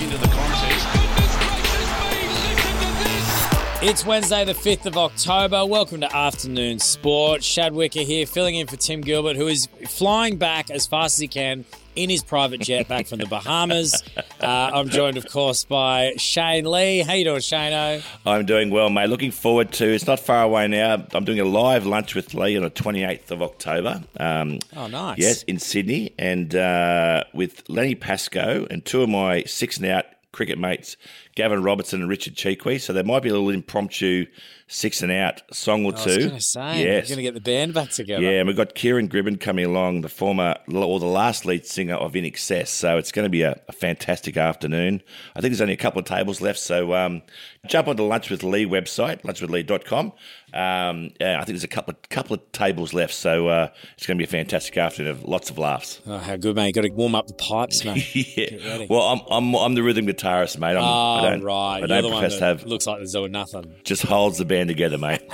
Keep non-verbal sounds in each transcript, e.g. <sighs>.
into the. It's Wednesday, the 5th of October. Welcome to Afternoon Sport. Shad Wicker here, filling in for Tim Gilbert, who is flying back as fast as he can in his private jet back from the Bahamas. Uh, I'm joined, of course, by Shane Lee. How you doing, Shane? I'm doing well, mate. Looking forward to. It's not far away now. I'm doing a live lunch with Lee on the 28th of October. Um, Oh, nice. Yes, in Sydney, and uh, with Lenny Pascoe and two of my six and out cricket mates, Gavin Robertson and Richard Chee Quee. So there might be a little impromptu six and out song or I was two. going to say, yes. we're going to get the band back together. Yeah, and we've got Ciaran Gribbin coming along, the former or the last lead singer of INXS. So it's going to be a, a fantastic afternoon. I think there's only a couple of tables left. So um, jump on the Lunch with Lee website, lunchwithlee.com. Um, I think there's a couple of, couple of tables left. So uh, it's going to be a fantastic afternoon of lots of laughs. Oh, how good, mate. you got to warm up the pipes, mate. <laughs> Yeah. Well, I'm, I'm, I'm the rhythm guitarist, mate. I'm, Oh, I don't, right. I You're don't one profess to have, looks like there's doing nothing. just holds the band together, mate. <laughs>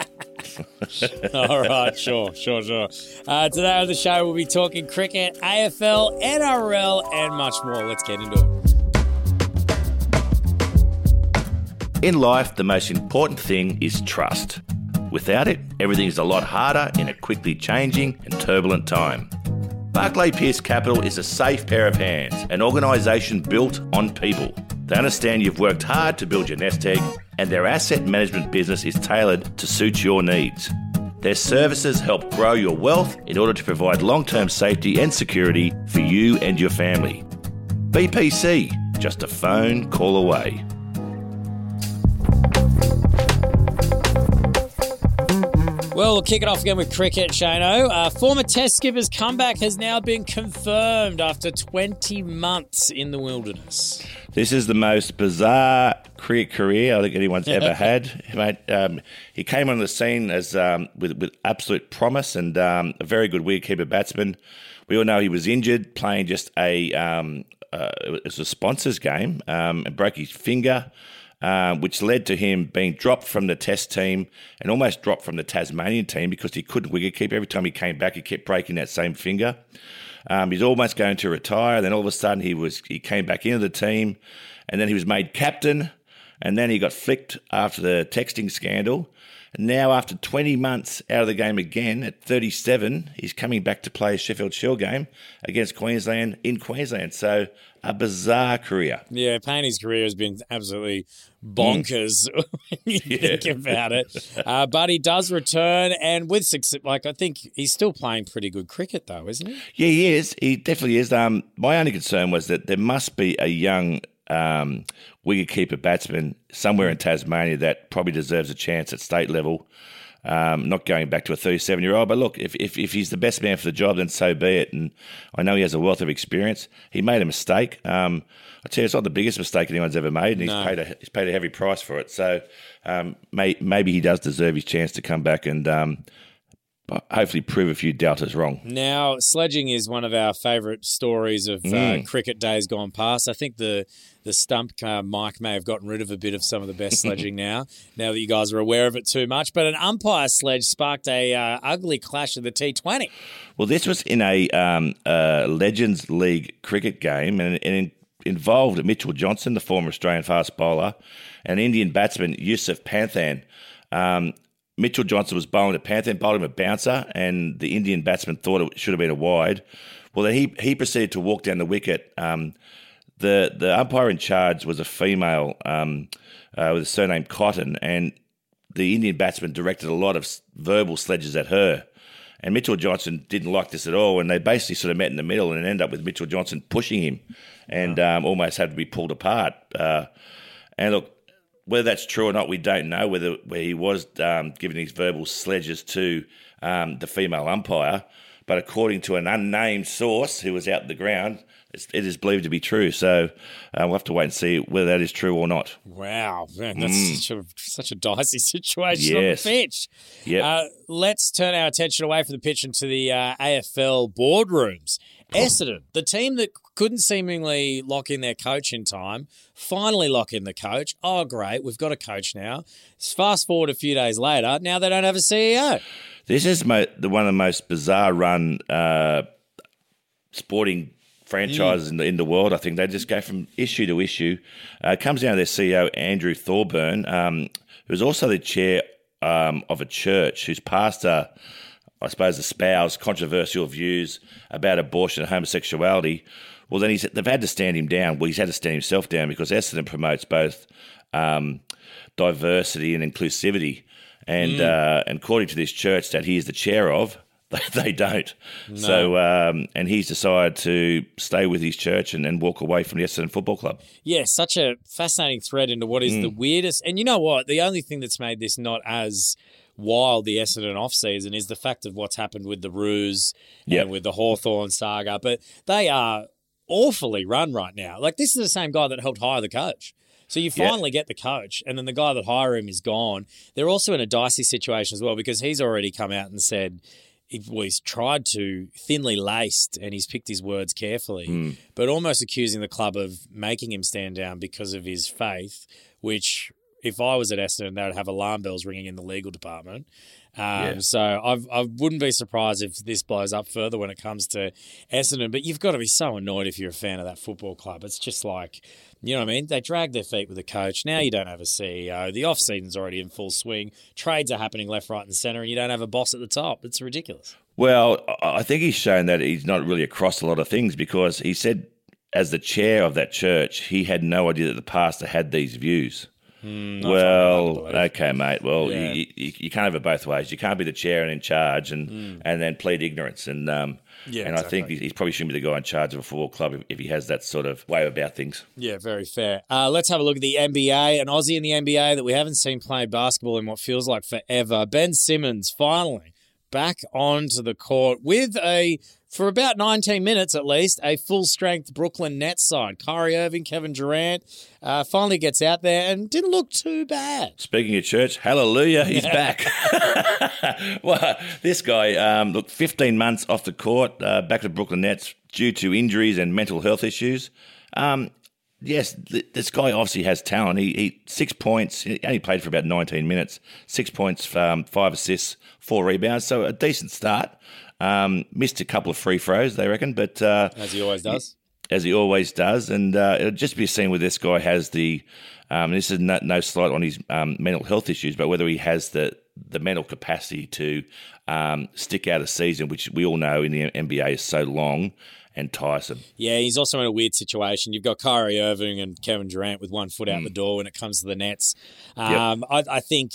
<laughs> All right, sure, sure, sure. Uh, today on the show, we'll be talking cricket, AFL, NRL, and much more. Let's get into it. In life, the most important thing is trust. Without it, everything is a lot harder in a quickly changing and turbulent time. Barclay Pierce Capital is a safe pair of hands, an organisation built on people. They understand you've worked hard to build your nest egg, and their asset management business is tailored to suit your needs. Their services help grow your wealth in order to provide long term safety and security for you and your family. BPC, just a phone call away. Well, we'll kick it off again with cricket, Shano. Uh, former Test skipper's comeback has now been confirmed after 20 months in the wilderness. This is the most bizarre cricket career I think anyone's ever <laughs> had, mate. Um, he came on the scene as um, with with absolute promise and um, a very good wicketkeeper batsman. We all know he was injured playing just a um, uh, it was a sponsors game um, and broke his finger. Uh, which led to him being dropped from the Test team and almost dropped from the Tasmanian team because he couldn't wicket keep. Every time he came back, he kept breaking that same finger. Um, he's almost going to retire. Then all of a sudden, he was he came back into the team, and then he was made captain, and then he got flicked after the texting scandal. And now, after 20 months out of the game again at 37, he's coming back to play a Sheffield Shield game against Queensland in Queensland. So a bizarre career. Yeah, Payne's career has been absolutely bonkers <laughs> when you think about it. Uh, but he does return, and with success, like I think he's still playing pretty good cricket, though, isn't he? Yeah, he is. He definitely is. Um, my only concern was that there must be a young um, wicketkeeper batsman somewhere in Tasmania that probably deserves a chance at state level. Um, not going back to a 37 year old, but look, if, if, if he's the best man for the job, then so be it. And I know he has a wealth of experience. He made a mistake. Um, I tell you, it's not the biggest mistake anyone's ever made, and he's No. paid a he's paid a heavy price for it. So um, may, maybe he does deserve his chance to come back and um, hopefully prove a few doubters wrong. Now, sledging is one of our favourite stories of uh, Mm. cricket days gone past. I think the the stump uh, mic may have gotten rid of a bit of some of the best <laughs> sledging now. Now that you guys are aware of it too much, but an umpire sledge sparked a uh, ugly clash of the T Twenty. Well, this was in a um, uh, Legends League cricket game, and, and it involved Mitchell Johnson, the former Australian fast bowler, and Indian batsman Yusuf Pathan. Um, Mitchell Johnson was bowling a Pathan, bowled him a bouncer, and the Indian batsman thought it should have been a wide. Well, then he he proceeded to walk down the wicket. Um, the the umpire in charge was a female um, uh, with a surname Cotton, and the Indian batsman directed a lot of verbal sledges at her. And Mitchell Johnson didn't like this at all, and they basically sort of met in the middle and ended up with Mitchell Johnson pushing him, and um, almost had to be pulled apart. Uh, and look, whether that's true or not, we don't know. Whether where he was um, giving these verbal sledges to um, the female umpire, but according to an unnamed source who was out the ground, it's, it is believed to be true. So uh, we'll have to wait and see whether that is true or not. Wow, man, that's such, a, such a dicey <laughs> situation on Mm. The pitch. Yep. Uh, let's turn our attention away from the pitch and to the uh, AFL boardrooms. Essendon, the team that couldn't seemingly lock in their coach in time, finally lock in the coach. Oh, great, we've got a coach now. Fast forward a few days later, now they don't have a CEO. This is mo- the one of the most bizarre run uh, sporting franchises in, the, in the world. I think they just go from issue to issue. Uh, it comes down to their CEO Andrew Thorburn, um, who's also the chair um, of a church, whose pastor, I suppose, espoused controversial views about abortion and homosexuality. Well, then he's, they've had to stand him down. Well, he's had to stand himself down because Essendon promotes both um, diversity and inclusivity. And uh, and according to this church that he is the chair of, <laughs> they, don't. So um, and he's decided to stay with his church and, and walk away from the Essendon Football Club. Yeah, such a fascinating thread into what is the weirdest. And you know what? The only thing that's made this not as wild the Essendon off season is the fact of what's happened with the Roos Yep. and with the Hawthorn saga. But they are awfully run right now. Like this is the same guy that helped hire the coach. So you Yeah. finally get the coach, and then the guy that hired him is gone. They're also in a dicey situation as well because he's already come out and said he, well, he's tried to thinly laced and he's picked his words carefully, but almost accusing the club of making him stand down because of his faith, which if I was at Essendon, they would have alarm bells ringing in the legal department. Um, Yeah. So I've, I wouldn't be surprised if this blows up further when it comes to Essendon. But you've got to be so annoyed if you're a fan of that football club. It's just like, you know what I mean? They drag their feet with the coach. Now you don't have a CEO. The off season's already in full swing. Trades are happening left, right, and centre, and you don't have a boss at the top. It's ridiculous. Well, I think he's shown that he's not really across a lot of things because he said, as the chair of that church, he had no idea that the pastor had these views. well, okay, mate. Well, Yeah. you, you, you can't have it both ways. You can't be the chair and in charge, and and then plead ignorance. And um, Yeah, and I think he's, he's probably shouldn't be the guy in charge of a football club if, if he has that sort of way about things. Yeah, very fair. Uh, let's have a look at the NBA. An Aussie in the NBA that we haven't seen play basketball in what feels like forever. Ben Simmons finally back onto the court with a, for about 19 minutes at least, a full strength Brooklyn Nets side. Kyrie Irving, Kevin Durant uh, finally gets out there and didn't look too bad. Speaking of church, hallelujah, he's back. <laughs> well, this guy, um, look, 15 months off the court, uh, back to the Brooklyn Nets due to injuries and mental health issues. Um, yes, this guy obviously has talent. He, he six points. He only played for about 19 minutes. Six points, um, five assists, four rebounds. So a decent start. Um, missed a couple of free throws, they reckon, but uh, As he always does. as he always does. And uh, it'll just be seen whether this guy has the. Um, this is no, no slight on his um, mental health issues, but whether he has the the mental capacity to um, stick out a season, which we all know in the NBA is so long and tiresome. Yeah, he's also in a weird situation. You've got Kyrie Irving and Kevin Durant with one foot out the door when it comes to the Nets. Um, I, I think,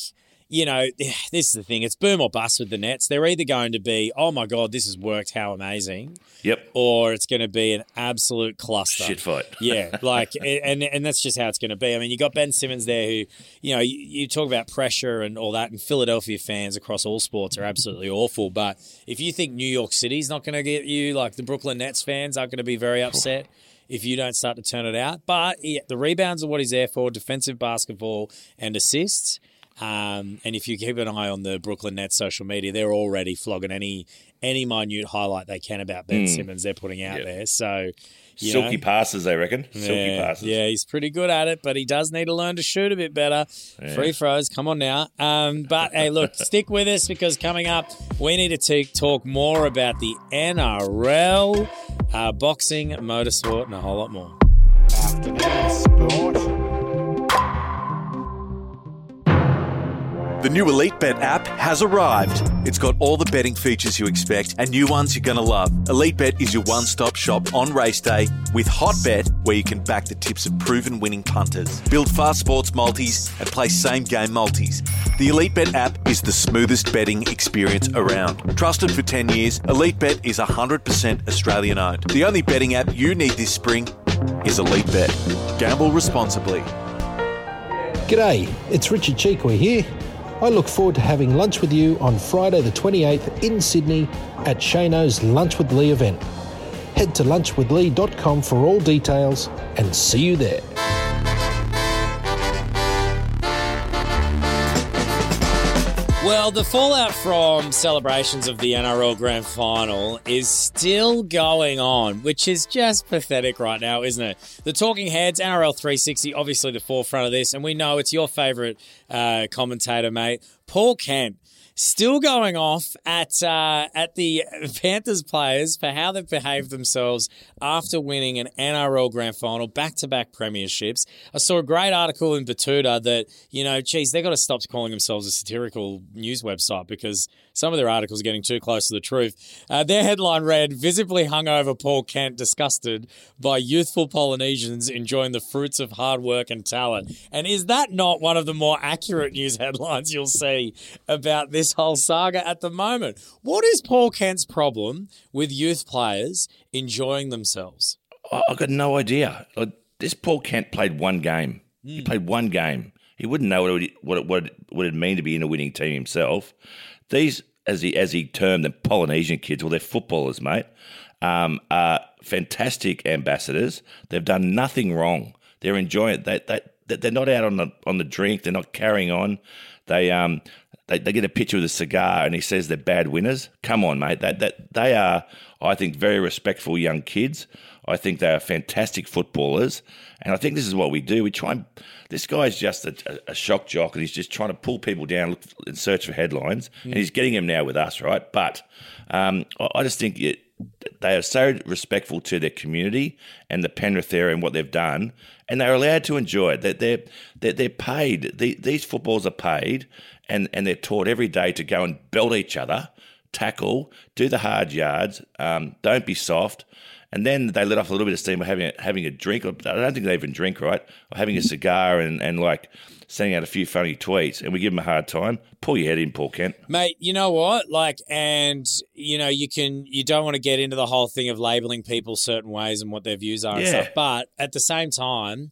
you know, <sighs> this is the thing. It's boom or bust with the Nets. They're either going to be, oh my God, this has worked, how amazing, Yep, or it's going to be an absolute cluster. shit fight. <laughs> yeah, like, and and that's just how it's going to be. I mean, you got Ben Simmons there, who, you know, you, you talk about pressure and all that, and Philadelphia fans across all sports are absolutely awful. But if you think New York City's not going to get you, like the Brooklyn Nets fans aren't going to be very upset <sighs> if you don't start to turn it out. But yeah, the rebounds are what he's there for: defensive basketball and assists. Um, and if you keep an eye on the Brooklyn Nets social media, they're already flogging any any minute highlight they can about Ben Simmons they're putting out. Yeah. there. So, you Silky know, passes, they reckon. Silky yeah, passes. Yeah, he's pretty good at it, but he does need to learn to shoot a bit better. Free throws, come on now. Um, but hey, look, <laughs> stick with us because coming up, we need to t- talk more about the NRL, uh, boxing, motorsport, and a whole lot more. Afternoon Sport. The new Elite Bet app has arrived. It's got all the betting features you expect and new ones you're going to love. Elite Bet is your one stop shop on race day with Hot Bet, where you can back the tips of proven winning punters, build fast sports multis, and play same game multis. The Elite Bet app is the smoothest betting experience around. Trusted for 10 years, Elite Bet is 100% Australian owned. The only betting app you need this spring is Elite Bet. Gamble responsibly. G'day, it's Richard Chee Quee here. I look forward to having lunch with you on Friday the 28th in Sydney at Shano's Lunch with Lee event. Head to lunchwithlee.com for all details and see you there. Well, the fallout from celebrations of the NRL Grand Final is still going on, which is just pathetic right now, isn't it? The Talking Heads, NRL 360, obviously the forefront of this, and we know it's your favourite uh, commentator, mate, Paul Kent. Still going off at uh, at the Panthers players for how they've behaved themselves after winning an NRL grand final, back to back premierships. I saw a great article in Betoota that you know, geez, they've got to stop calling themselves a satirical news website because some of their articles are getting too close to the truth. Uh, their headline read Visibly hungover Paul Kent disgusted by youthful Polynesians enjoying the fruits of hard work and talent. And is that not one of the more accurate news <laughs> headlines you'll see about this whole saga at the moment? What is Paul Kent's problem with youth players enjoying themselves? I- I've got no idea. Like, this Paul Kent played one game. Hmm. He played one game. He wouldn't know what it would, what it, what it, what it mean to be in a winning team himself. These, as he as he termed them, Polynesian kids, well, they're footballers, mate. Um, are fantastic ambassadors. They've done nothing wrong. They're enjoying it. They, they- they're not out on the on the drink. They're not carrying on. They um they, they get a picture with a cigar and he says they're bad winners. Come on, mate. That that they are, I think, very respectful young kids. I think they are fantastic footballers, and I think this is what we do. We try and this guy's just a, a shock jock, and he's just trying to pull people down look, in search for headlines, and he's getting them now with us, right? But um, I, I just think it, they are so respectful to their community and the Penrith area and what they've done, and they're allowed to enjoy it. That they're, they're they're paid. The, these footballs are paid, and and they're taught every day to go and belt each other, tackle, do the hard yards, um, don't be soft. And then they let off a little bit of steam by having a, having a drink. I don't think they even drink, right? Or having a cigar and, and like sending out a few funny tweets. And we give them a hard time. Pull your head in, Paul Kent. Mate, you know what? Like, and you know, you can, you don't want to get into the whole thing of labeling people certain ways and what their views are and Yeah. stuff. But at the same time,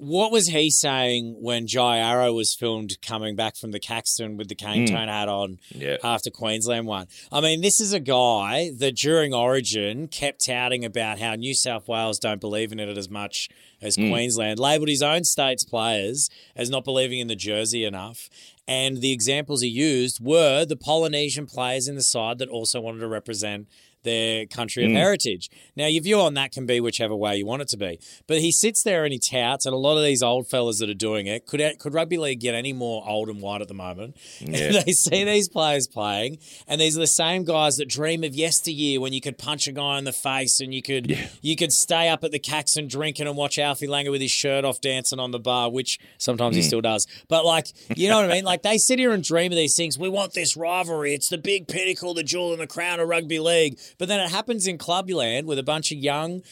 what was he saying when Jai Arrow was filmed coming back from the Caxton with the cane hmm. tone hat on Yeah. after Queensland won? I mean, this is a guy that during Origin kept touting about how New South Wales don't believe in it as much as hmm. Queensland, labelled his own state's players as not believing in the jersey enough. And the examples he used were the Polynesian players in the side that also wanted to represent their country of hmm. heritage. Now, your view on that can be whichever way you want it to be. But he sits there and he touts, and a lot of these old fellas that are doing it could could rugby league get any more old and white at the moment? <laughs> Yeah. they see these players playing, and these are the same guys that dream of yesteryear when you could punch a guy in the face and you could you could stay up at the Caxton drinking and watch Alfie Langer with his shirt off dancing on the bar, which sometimes he hmm. still does. But like, you know what I mean? Like they sit here and dream of these things. We want this rivalry. It's the big pinnacle, the jewel in the crown of rugby league. But then it happens in clubland with a bunch of young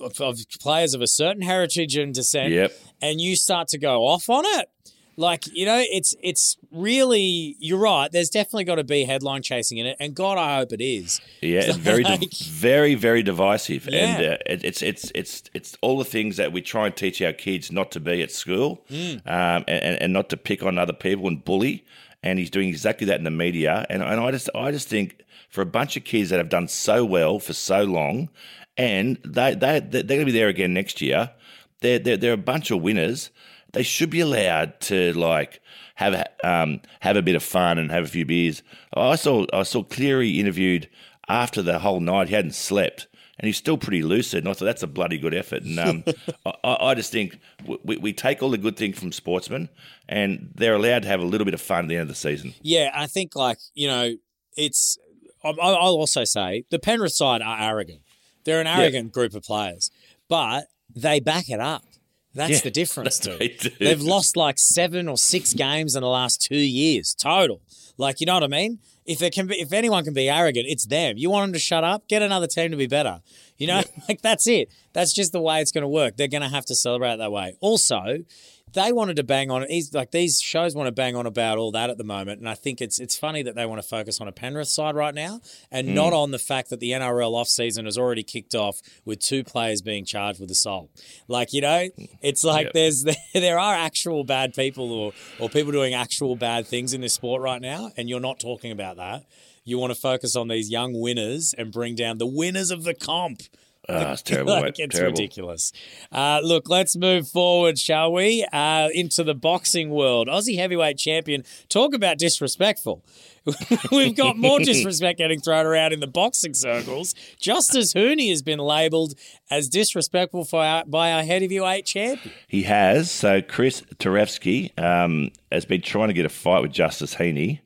of, of players of a certain heritage and descent, Yep. and you start to go off on it. Like you know, it's it's really you're right. There's definitely got to be headline chasing in it, and God, I hope it is. Yeah, it's <laughs> very, very, very divisive, and uh, it, it's it's it's it's all the things that we try and teach our kids not to be at school, Mm. um, and, and not to pick on other people and bully. And he's doing exactly that in the media. And, and I just I just think for a bunch of kids that have done so well for so long, and they they they're going to be there again next year. They're, they're they're a bunch of winners. They should be allowed to like have a- um, have a bit of fun and have a few beers. I saw I saw Cleary interviewed after the whole night. He hadn't slept, and he's still pretty lucid. And I thought that's a bloody good effort. And um, <laughs> I, I just think we, we take all the good things from sportsmen, and they're allowed to have a little bit of fun at the end of the season. Yeah, I think like you know, it's. I- I'll also say the Penrith side are arrogant. They're an arrogant group of players, but they back it up. That's Yeah, the difference, dude. <laughs> they do. They've lost like seven or six games in the last two years total. Like, you know what I mean? If it can be, if anyone can be arrogant, it's them. You want them to shut up? Get another team to be better. You know, <laughs> like that's it. That's just the way it's going to work. They're going to have to celebrate that way. Also, they wanted to bang on. He's like these shows want to bang on about all that at the moment, and I think it's it's funny that they want to focus on a Penrith side right now and hmm. not on the fact that the NRL off season has already kicked off with two players being charged with assault. Like you know, it's like Yep. there's <laughs> there are actual bad people or or people doing actual bad things in this sport right now, and you're not talking about that. You want to focus on these young winners and bring down the winners of the comp. Ah, <laughs> it's terrible, like it's terrible. ridiculous. Uh, look, let's move forward, shall we? Uh, into the boxing world. Aussie heavyweight champion. Talk about disrespectful. <laughs> We've got more <laughs> disrespect getting thrown around in the boxing circles. Justis Huni has been labelled as disrespectful for our, by our heavyweight champion. He has. So Kris Terzievski um, has been trying to get a fight with Justis Huni.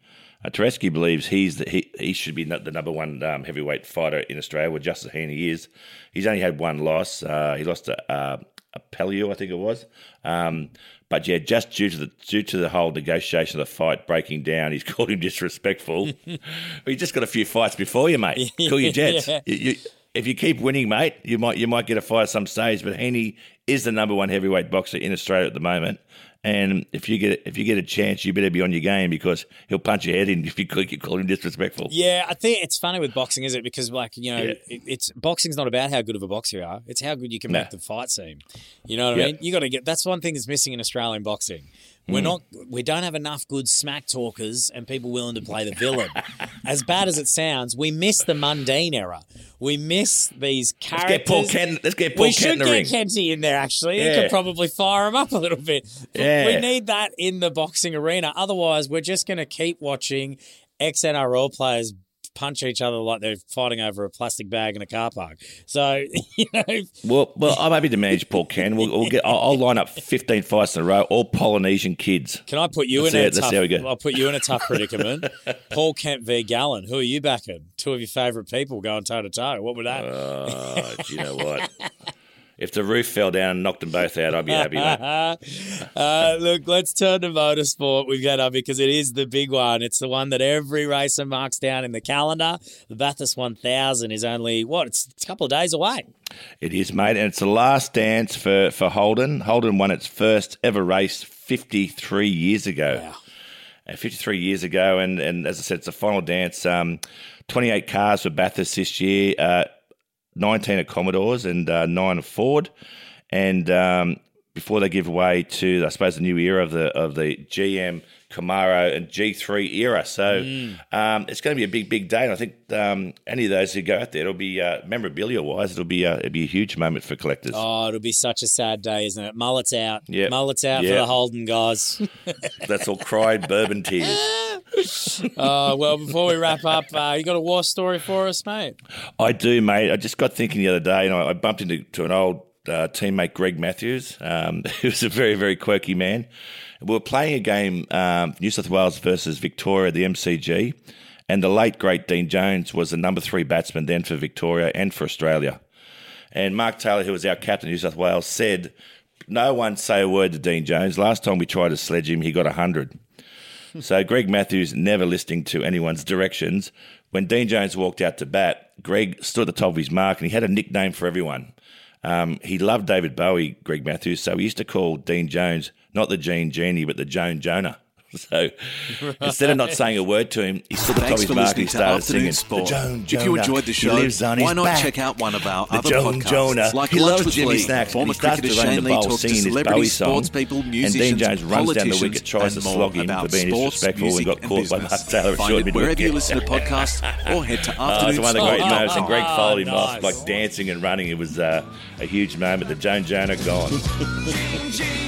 Uh, Terzievski believes he's the, he, he should be the number one um, heavyweight fighter in Australia. Well, Justis Huni is. He's only had one loss. Uh, he lost to uh, a Pellew, I think it was. Um, but yeah, just due to the due to the whole negotiation of the fight breaking down, he's <laughs> called him disrespectful. <laughs> but you just got a few fights before you, mate. Cool your jets. <laughs> Yeah. You- you- if you keep winning, mate, you might you might get a fight at some stage. But Huni is the number one heavyweight boxer in Australia at the moment. And if you get if you get a chance, you better be on your game because he'll punch your head in <laughs> if you call, you him disrespectful. Yeah, I think it's funny with boxing, is it? Because like you know, Yeah. it, it's boxing's not about how good of a boxer you are; it's how good you can No. make the fight seem. You know what I mean? You got to get. That's one thing that's missing in Australian boxing. Mm. We're not. We don't have enough good smack talkers and people willing to play the villain. <laughs> as bad as it sounds, we miss the Mundine era. We miss these characters. Let's get Paul Kent. Let's get Paul we Kent should in the get ring. Kenty in there. Actually, he Yeah. could probably fire him up a little bit. Yeah. We need that in the boxing arena. Otherwise, we're just going to keep watching ex NRL players punch each other like they're fighting over a plastic bag in a car park. So <laughs> you know, Well, well, I'm happy to manage Paul Kent. We'll, we'll get. I'll, I'll line up 15 fights in a row, all Polynesian kids. can I put you Let's in see a. Let's tough? see how we go. I'll put you in a tough predicament. <laughs> Paul Kent v Gallen. Who are you backing? Two of your favourite people going toe to toe. What would that? Oh, do you know what? <laughs> If the roof fell down and knocked them both out, I'd be happy. <laughs> Uh, look, let's turn to motorsport. We've got up because it is the big one. It's the one that every racer marks down in the calendar. The Bathurst 1000 is only what? It's a couple of days away. It is, mate, and it's the last dance for, for Holden. Holden won its first ever race 53 years ago. Wow. Uh, 53 years ago, and, and as I said, it's the final dance. Um, 28 cars for Bathurst this year, uh, 19 are Commodores and uh, nine are Ford. And um, before they give way to, I suppose, the new era of the of the GM Camaro and G3 era. So um, it's going to be a big, big day. And I think um, any of those who go out there, it'll be uh, memorabilia wise, it'll be uh, it'll be a huge moment for collectors. Oh, it'll be such a sad day, isn't it? Mullets out. Yep. Mullets out for the Holden guys. That's all cried bourbon tears. <laughs> <laughs> uh, well, before we wrap up, uh, you got a war story for us, mate? I do, mate. I just got thinking the other day, and I, bumped into to an old uh, teammate, Greg Matthews, um, <laughs> was a very, very quirky man. We were playing a game, um, New South Wales versus Victoria, the MCG, and the late great Dean Jones was the number three batsman then for Victoria and for Australia. And Mark Taylor, who was our captain of New South Wales, said, "No one say a word to Dean Jones. Last time we tried to sledge him, he got hundred. So Greg Matthews never listening to anyone's directions. When Dean Jones walked out to bat, Greg stood at the top of his mark and he had a nickname for everyone. Um, he loved David Bowie, Greg Matthews, so he used to call Dean Jones not the Gene Genie, but the Joan Jonah. <laughs> So instead of not saying a word to him, he stood at the top of his mark and listening he to started Afternoon singing. Sport. The Joan if you Jonah, enjoyed the he show, lives on why his not back. check out one of our The other Joan podcasts, Jonah. like he Lunch loves with Jimmy Lee, Snacks. former he starts cricketer to run Shane the Lee bowl talks to singing his celebrities, Bowie song. sports people, and Dean Jones runs down the politicians, wicket, tries to and more slog him about for being sports, disrespectful and music, got and caught by business. Mark Taylor. Find short it mid wherever you wicket. listen to podcasts or head to <laughs> Oh, it's Afternoon one of the great Sport. moments, and Greg followed him nice. off like dancing and running. It was uh, a huge moment. The Joan Jonah gone. <laughs>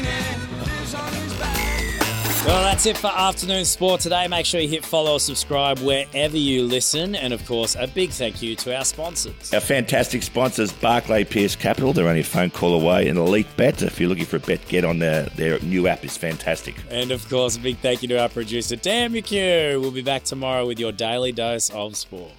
Well, that's it for afternoon sport today. Make sure you hit follow or subscribe wherever you listen, and of course, a big thank you to our sponsors. Our fantastic sponsors, Barclay Pierce Capital. They're only a phone call away. And Elite Bet. If you're looking for a bet, get on their, their new app. is fantastic. And of course, a big thank you to our producer Dan McHugh. We'll be back tomorrow with your daily dose of sport.